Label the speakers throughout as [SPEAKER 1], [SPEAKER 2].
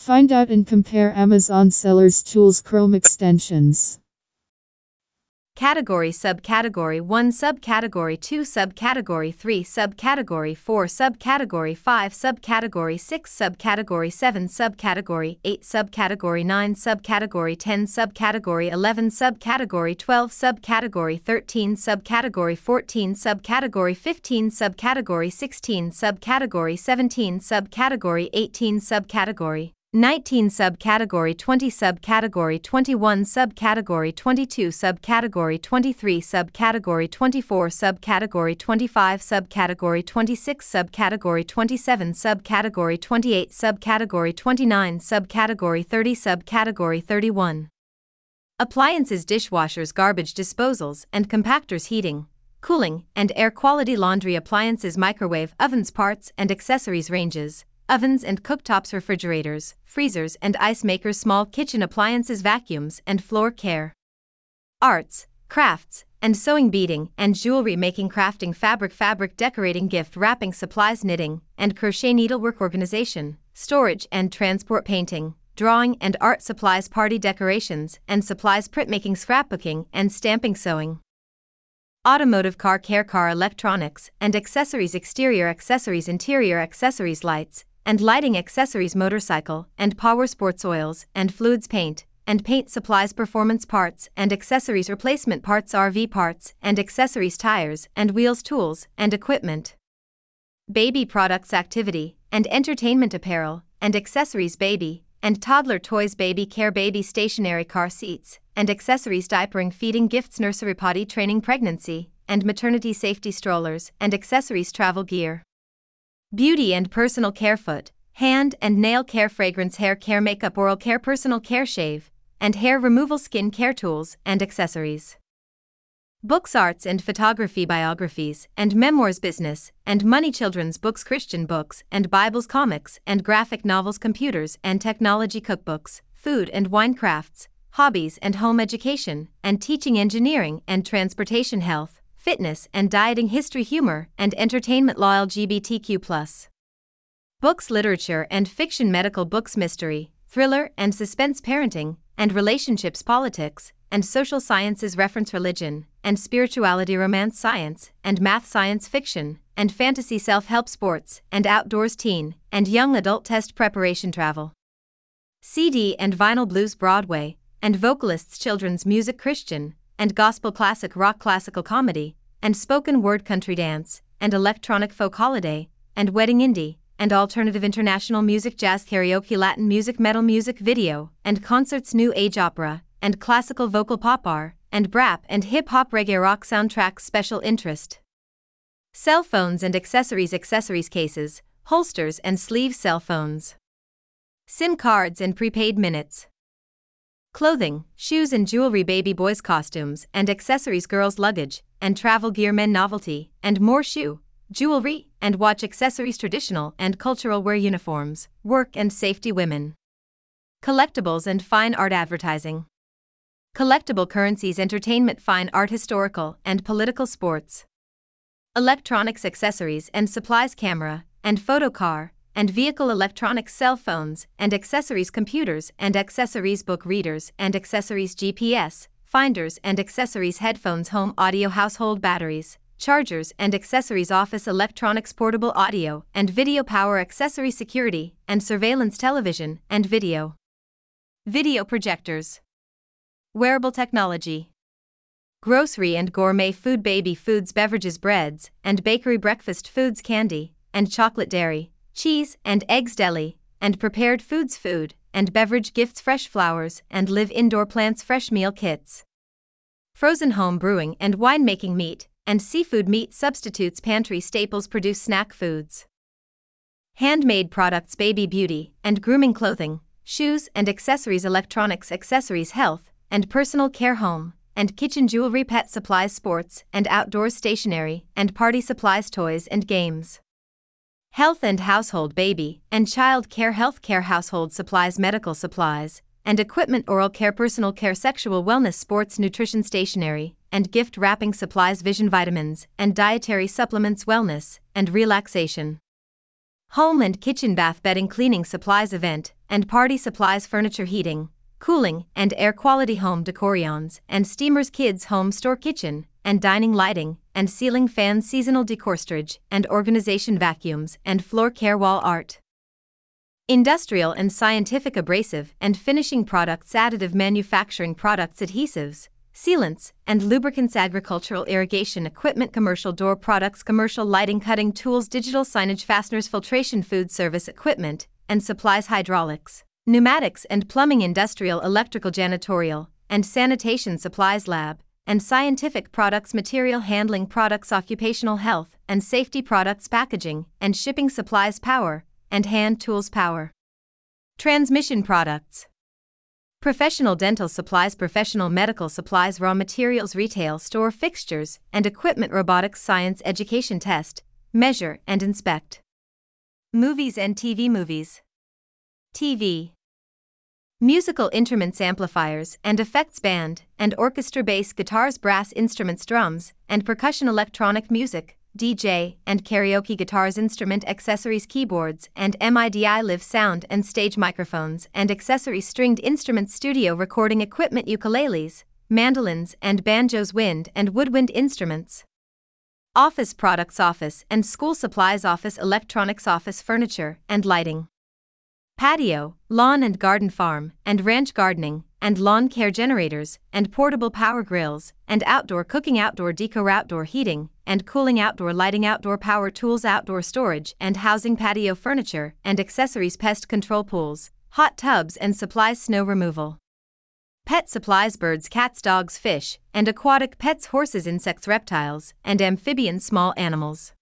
[SPEAKER 1] Find out and compare Amazon sellers tools Chrome extensions.
[SPEAKER 2] Category Subcategory 1 Subcategory 2 Subcategory 3 Subcategory 4 Subcategory 5 Subcategory 6 Subcategory 7 Subcategory 8 Subcategory 9 Subcategory 10 Subcategory 11 Subcategory 12 Subcategory 13 Subcategory 14 Subcategory 15 Subcategory 16 Subcategory 17 Subcategory 18 Subcategory 19 subcategory 20 subcategory 21 subcategory 22 subcategory 23 subcategory 24 subcategory 25 subcategory 26 subcategory 27 subcategory 28 subcategory 29 subcategory 30 subcategory 31 Appliances dishwashers garbage disposals and compactors heating cooling and air quality laundry appliances microwave ovens parts and accessories ranges ovens and cooktops, refrigerators, freezers and ice makers, small kitchen appliances, vacuums, and floor care. Arts, crafts, and sewing beading and jewelry making, crafting, fabric, fabric decorating, gift wrapping, supplies, knitting, and crochet needlework organization, storage and transport, painting, drawing and art supplies, party decorations and supplies, printmaking, scrapbooking, and stamping, sewing automotive car care car electronics and accessories exterior accessories interior accessories lights and lighting accessories motorcycle and power sports oils and fluids paint and paint supplies performance parts and accessories replacement parts RV parts and accessories tires and wheels tools and equipment. Baby products activity and entertainment apparel and accessories baby and toddler toys baby care baby stationary car seats and accessories diapering feeding gifts nursery potty training pregnancy and maternity safety strollers and accessories travel gear Beauty and personal care foot, hand and nail care fragrance hair care makeup oral care personal care shave, and hair removal skin care tools and accessories. Books arts and photography biographies and memoirs business and money children's books Christian books and Bibles comics and graphic novels computers and technology cookbooks, food and wine crafts, hobbies and home education and teaching engineering and transportation health fitness and dieting history humor and entertainment law LGBTQ+. Books literature and fiction medical books mystery, thriller and suspense parenting and relationships politics and social sciences reference religion and spirituality romance science and math science fiction and fantasy self-help sports and outdoors teen and young adult test preparation travel. CD and vinyl blues Broadway and vocalists children's music Christian and gospel classic rock classical comedy, and spoken word country dance, and electronic folk holiday, and wedding indie, and alternative international music jazz karaoke Latin music metal music video, and concerts new age opera, and classical vocal pop R, and brap and hip hop reggae rock soundtracks special interest. Cell phones and accessories accessories cases, holsters and sleeve cell phones. SIM cards and prepaid minutes. Clothing, shoes and jewelry, baby boys' costumes and accessories, girls' luggage and travel gear, men novelty, and more shoe, jewelry, and watch accessories, traditional and cultural wear uniforms, work and safety, women. Collectibles and fine art advertising. Collectible currencies, entertainment, fine art, historical and political sports. Electronics, accessories and supplies, camera and photo car and vehicle electronics cell phones and accessories computers and accessories book readers and accessories GPS, finders and accessories headphones home audio household batteries, chargers and accessories office electronics portable audio and video power accessory security and surveillance television and video. Video projectors. Wearable technology. Grocery and gourmet food baby foods beverages breads and bakery breakfast foods candy and chocolate dairy cheese and eggs deli, and prepared foods food, and beverage gifts fresh flowers, and live indoor plants fresh meal kits. Frozen home brewing and winemaking meat, and seafood meat substitutes pantry staples produce snack foods. Handmade products baby beauty and grooming clothing, shoes and accessories electronics accessories health and personal care home and kitchen jewelry pet supplies sports and outdoor stationery and party supplies toys and games. Health and household baby and child care health care household supplies medical supplies and equipment oral care personal care sexual wellness sports nutrition stationery and gift wrapping supplies vision vitamins and dietary supplements wellness and relaxation. Home and kitchen bath bedding cleaning supplies event and party supplies furniture heating, cooling, and air quality home decorions, and steamers kids home store kitchen, and dining lighting, and ceiling fans seasonal decor storage, and organization vacuums, and floor care wall art. Industrial and scientific abrasive and finishing products additive manufacturing products adhesives, sealants, and lubricants agricultural irrigation equipment commercial door products commercial lighting cutting tools digital signage fasteners filtration food service equipment, and supplies hydraulics, pneumatics and plumbing industrial electrical janitorial, and sanitation supplies lab, and scientific products material handling products occupational health and safety products packaging and shipping supplies power, and hand tools power. Transmission products. Professional dental supplies, professional medical supplies, raw materials, retail store fixtures, and equipment, robotics, science, education, test, measure, and inspect. Movies and TV movies. TV. Musical instruments, amplifiers, and effects band, and orchestra bass, guitars, brass instruments, drums, and percussion, electronic music, DJ, and karaoke guitars, instrument accessories, keyboards, and MIDI live sound and stage microphones and accessories, stringed instruments, studio recording equipment, ukuleles, mandolins, and banjos, wind and woodwind instruments. Office products, office and school supplies, office electronics, office furniture and lighting. Patio, lawn and garden farm, and ranch gardening, and lawn care generators, and portable power grills, and outdoor cooking, outdoor decor, outdoor heating, and cooling, outdoor lighting, outdoor power tools, outdoor storage and housing, patio furniture and accessories, pest control pools, hot tubs, and supplies, snow removal. Pet supplies, birds, cats, dogs, fish, and aquatic pets, horses, insects, reptiles, and amphibian small animals.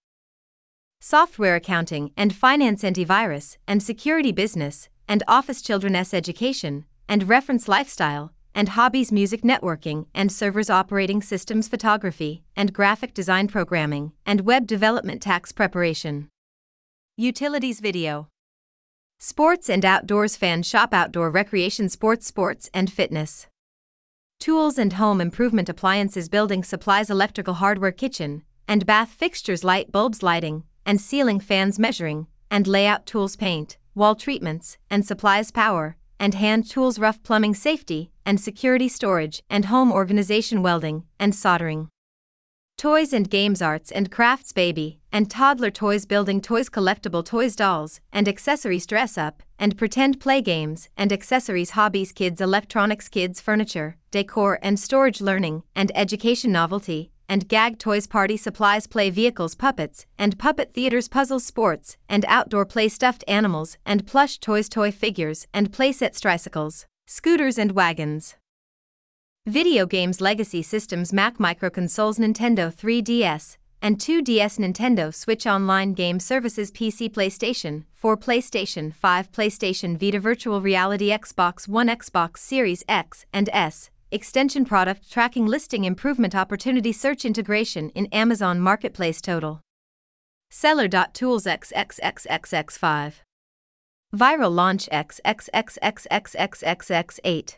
[SPEAKER 2] Software accounting and finance, antivirus and security business, and office children's education, and reference lifestyle, and hobbies music networking and servers operating systems photography and graphic design programming and web development tax preparation. Utilities video. Sports and outdoors fan shop outdoor recreation sports sports and fitness. Tools and home improvement appliances building supplies electrical hardware kitchen and bath fixtures light bulbs lighting and ceiling fans measuring and layout tools paint wall treatments and supplies power and hand tools, rough plumbing safety and security storage, and home organization welding and soldering. Toys and games, arts and crafts, baby and toddler toys, building toys, collectible toys, dolls, and accessories, dress up and pretend play games and accessories, hobbies, kids, electronics, kids, furniture, decor and storage, learning and education, novelty and gag toys, party supplies, play vehicles, puppets, and puppet theaters, puzzles, sports, and outdoor play, stuffed animals, and plush toys, toy figures, and playsets, tricycles, scooters, and wagons. Video games, legacy systems, Mac micro consoles, Nintendo 3DS, and 2DS, Nintendo Switch Online Game Services, PC, PlayStation 4, PlayStation 5, PlayStation Vita, Virtual Reality, Xbox One, Xbox Series X and S extension product tracking listing improvement opportunity search integration in Amazon Marketplace total. Seller.tools XXXXX5. Viral launch XXXXXXXX8.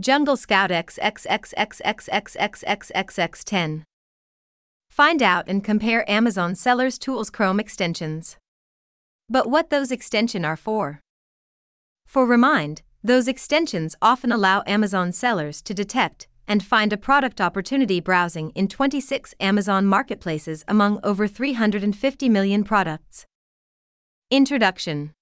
[SPEAKER 2] Jungle Scout XXXXXXXXX10. Find out and compare Amazon sellers tools Chrome extensions. But what those extension are for? For remind, those extensions often allow Amazon sellers to detect and find a product opportunity browsing in 26 Amazon marketplaces among over 350 million products. Introduction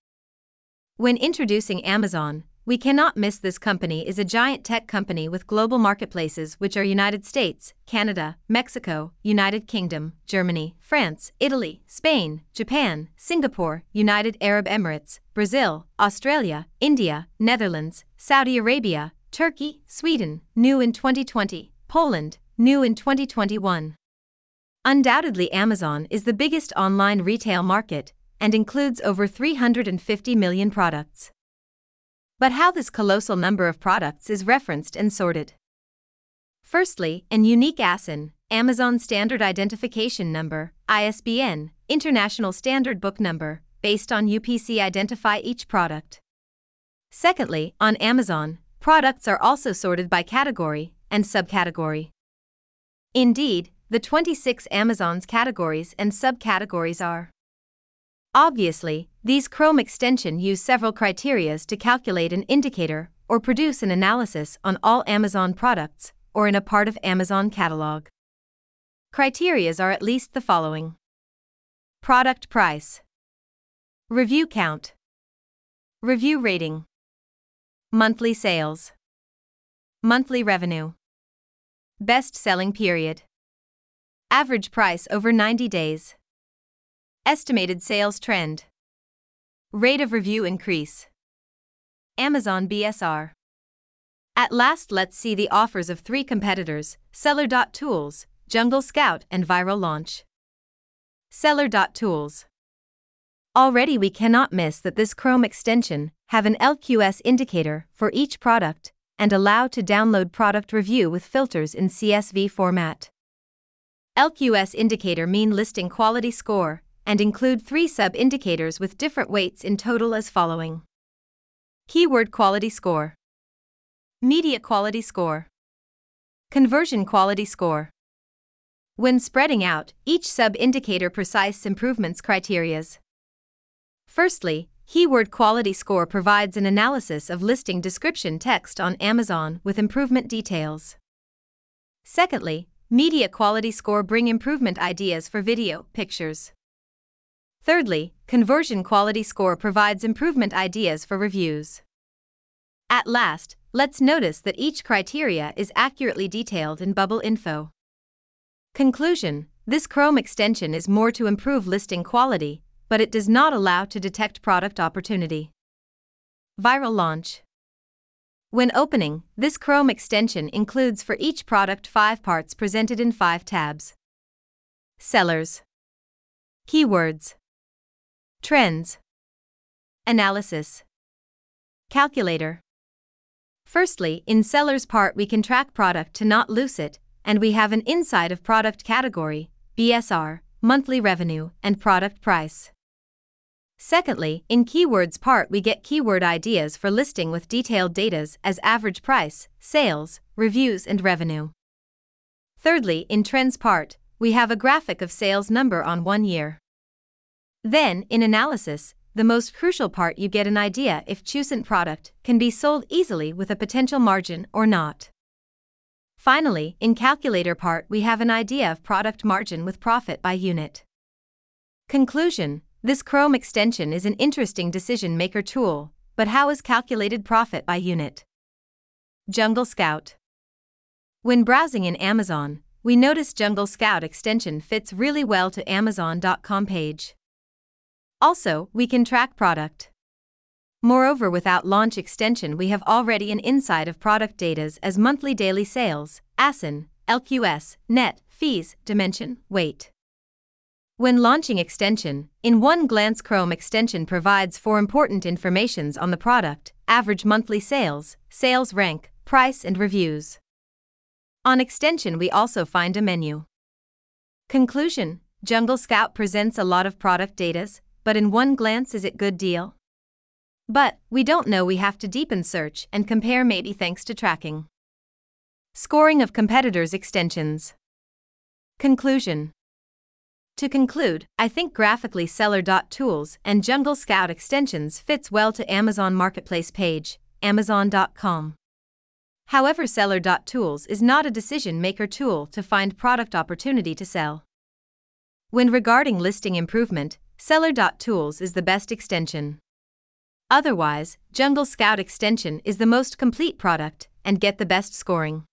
[SPEAKER 2] When introducing Amazon, we cannot miss this company is a giant tech company with global marketplaces which are United States, Canada, Mexico, United Kingdom, Germany, France, Italy, Spain, Japan, Singapore, United Arab Emirates, Brazil, Australia, India, Netherlands, Saudi Arabia, Turkey, Sweden, new in 2020, Poland, new in 2021. Undoubtedly, Amazon is the biggest online retail market and includes over 350 million products but how this colossal number of products is referenced and sorted. Firstly, an unique ASIN, Amazon Standard Identification Number, ISBN, International Standard Book Number, based on UPC identify each product. Secondly, on Amazon, products are also sorted by category and subcategory. Indeed, the 26 Amazon's categories and subcategories are Obviously, These Chrome extension use several criterias to calculate an indicator or produce an analysis on all Amazon products or in a part of Amazon catalog. Criterias are at least the following. Product price. Review count. Review rating. Monthly sales. Monthly revenue. Best selling period. Average price over 90 days. Estimated sales trend. Rate of review increase. Amazon BSR. At last, let's see the offers of three competitors Seller.tools, Jungle Scout, and Viral Launch. Seller.tools. Already we cannot miss that this Chrome extension have an LQS indicator for each product and allow to download product review with filters in CSV format. LQS indicator mean listing quality score and include three sub-indicators with different weights in total as following. Keyword quality score. Media quality score. Conversion quality score. When spreading out, each sub-indicator precise improvements criterias. Firstly, Keyword Quality Score provides an analysis of listing description text on Amazon with improvement details. Secondly, Media Quality Score bring improvement ideas for video, pictures. Thirdly, Conversion Quality Score provides improvement ideas for reviews. At last, let's notice that each criteria is accurately detailed in Bubble Info. Conclusion This Chrome extension is more to improve listing quality, but it does not allow to detect product opportunity. Viral launch. When opening, this Chrome extension includes for each product five parts presented in five tabs. Sellers. Keywords. Trends. Analysis. Calculator. Firstly, in Sellers part we can track product to not lose it, and we have an inside of product category, BSR, monthly revenue, and product price. Secondly, in Keywords part we get keyword ideas for listing with detailed datas as average price, sales, reviews and revenue. Thirdly, in Trends part, we have a graphic of sales number on one year. Then, in Analysis, the most crucial part you get an idea if chosen product can be sold easily with a potential margin or not. Finally, in Calculator part we have an idea of product margin with profit by unit. Conclusion this Chrome extension is an interesting decision maker tool, but how is calculated profit by unit? Jungle Scout. When browsing in Amazon, we notice Jungle Scout extension fits really well to Amazon.com page. Also, we can track product. Moreover, without launch extension, we have already an insight of product datas as monthly daily sales, ASIN, LQS, net, fees, dimension, weight. When launching extension, in one glance Chrome extension provides four important informations on the product, average monthly sales, sales rank, price and reviews. On extension we also find a menu. Conclusion, Jungle Scout presents a lot of product datas, but in one glance is it good deal? But, we don't know we have to deepen search and compare maybe thanks to tracking. Scoring of competitors' extensions. Conclusion to conclude, I think graphically Seller.tools and Jungle Scout extensions fits well to Amazon Marketplace page, amazon.com. However, Seller.tools is not a decision maker tool to find product opportunity to sell. When regarding listing improvement, Seller.tools is the best extension. Otherwise, Jungle Scout extension is the most complete product and get the best scoring.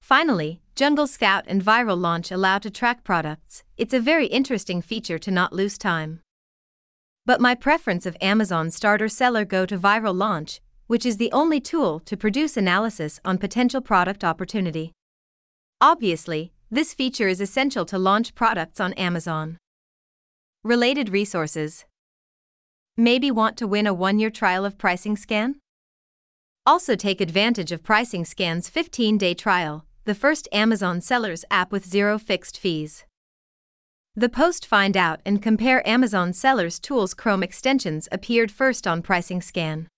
[SPEAKER 2] Finally, Jungle Scout and Viral Launch allow to track products. It's a very interesting feature to not lose time. But my preference of Amazon Starter Seller go to Viral Launch, which is the only tool to produce analysis on potential product opportunity. Obviously, this feature is essential to launch products on Amazon. Related resources. Maybe want to win a one year trial of Pricing Scan? Also, take advantage of Pricing Scan's 15 day trial the first Amazon sellers app with zero fixed fees. The post Find Out and Compare Amazon Sellers Tools Chrome extensions appeared first on Pricing Scan.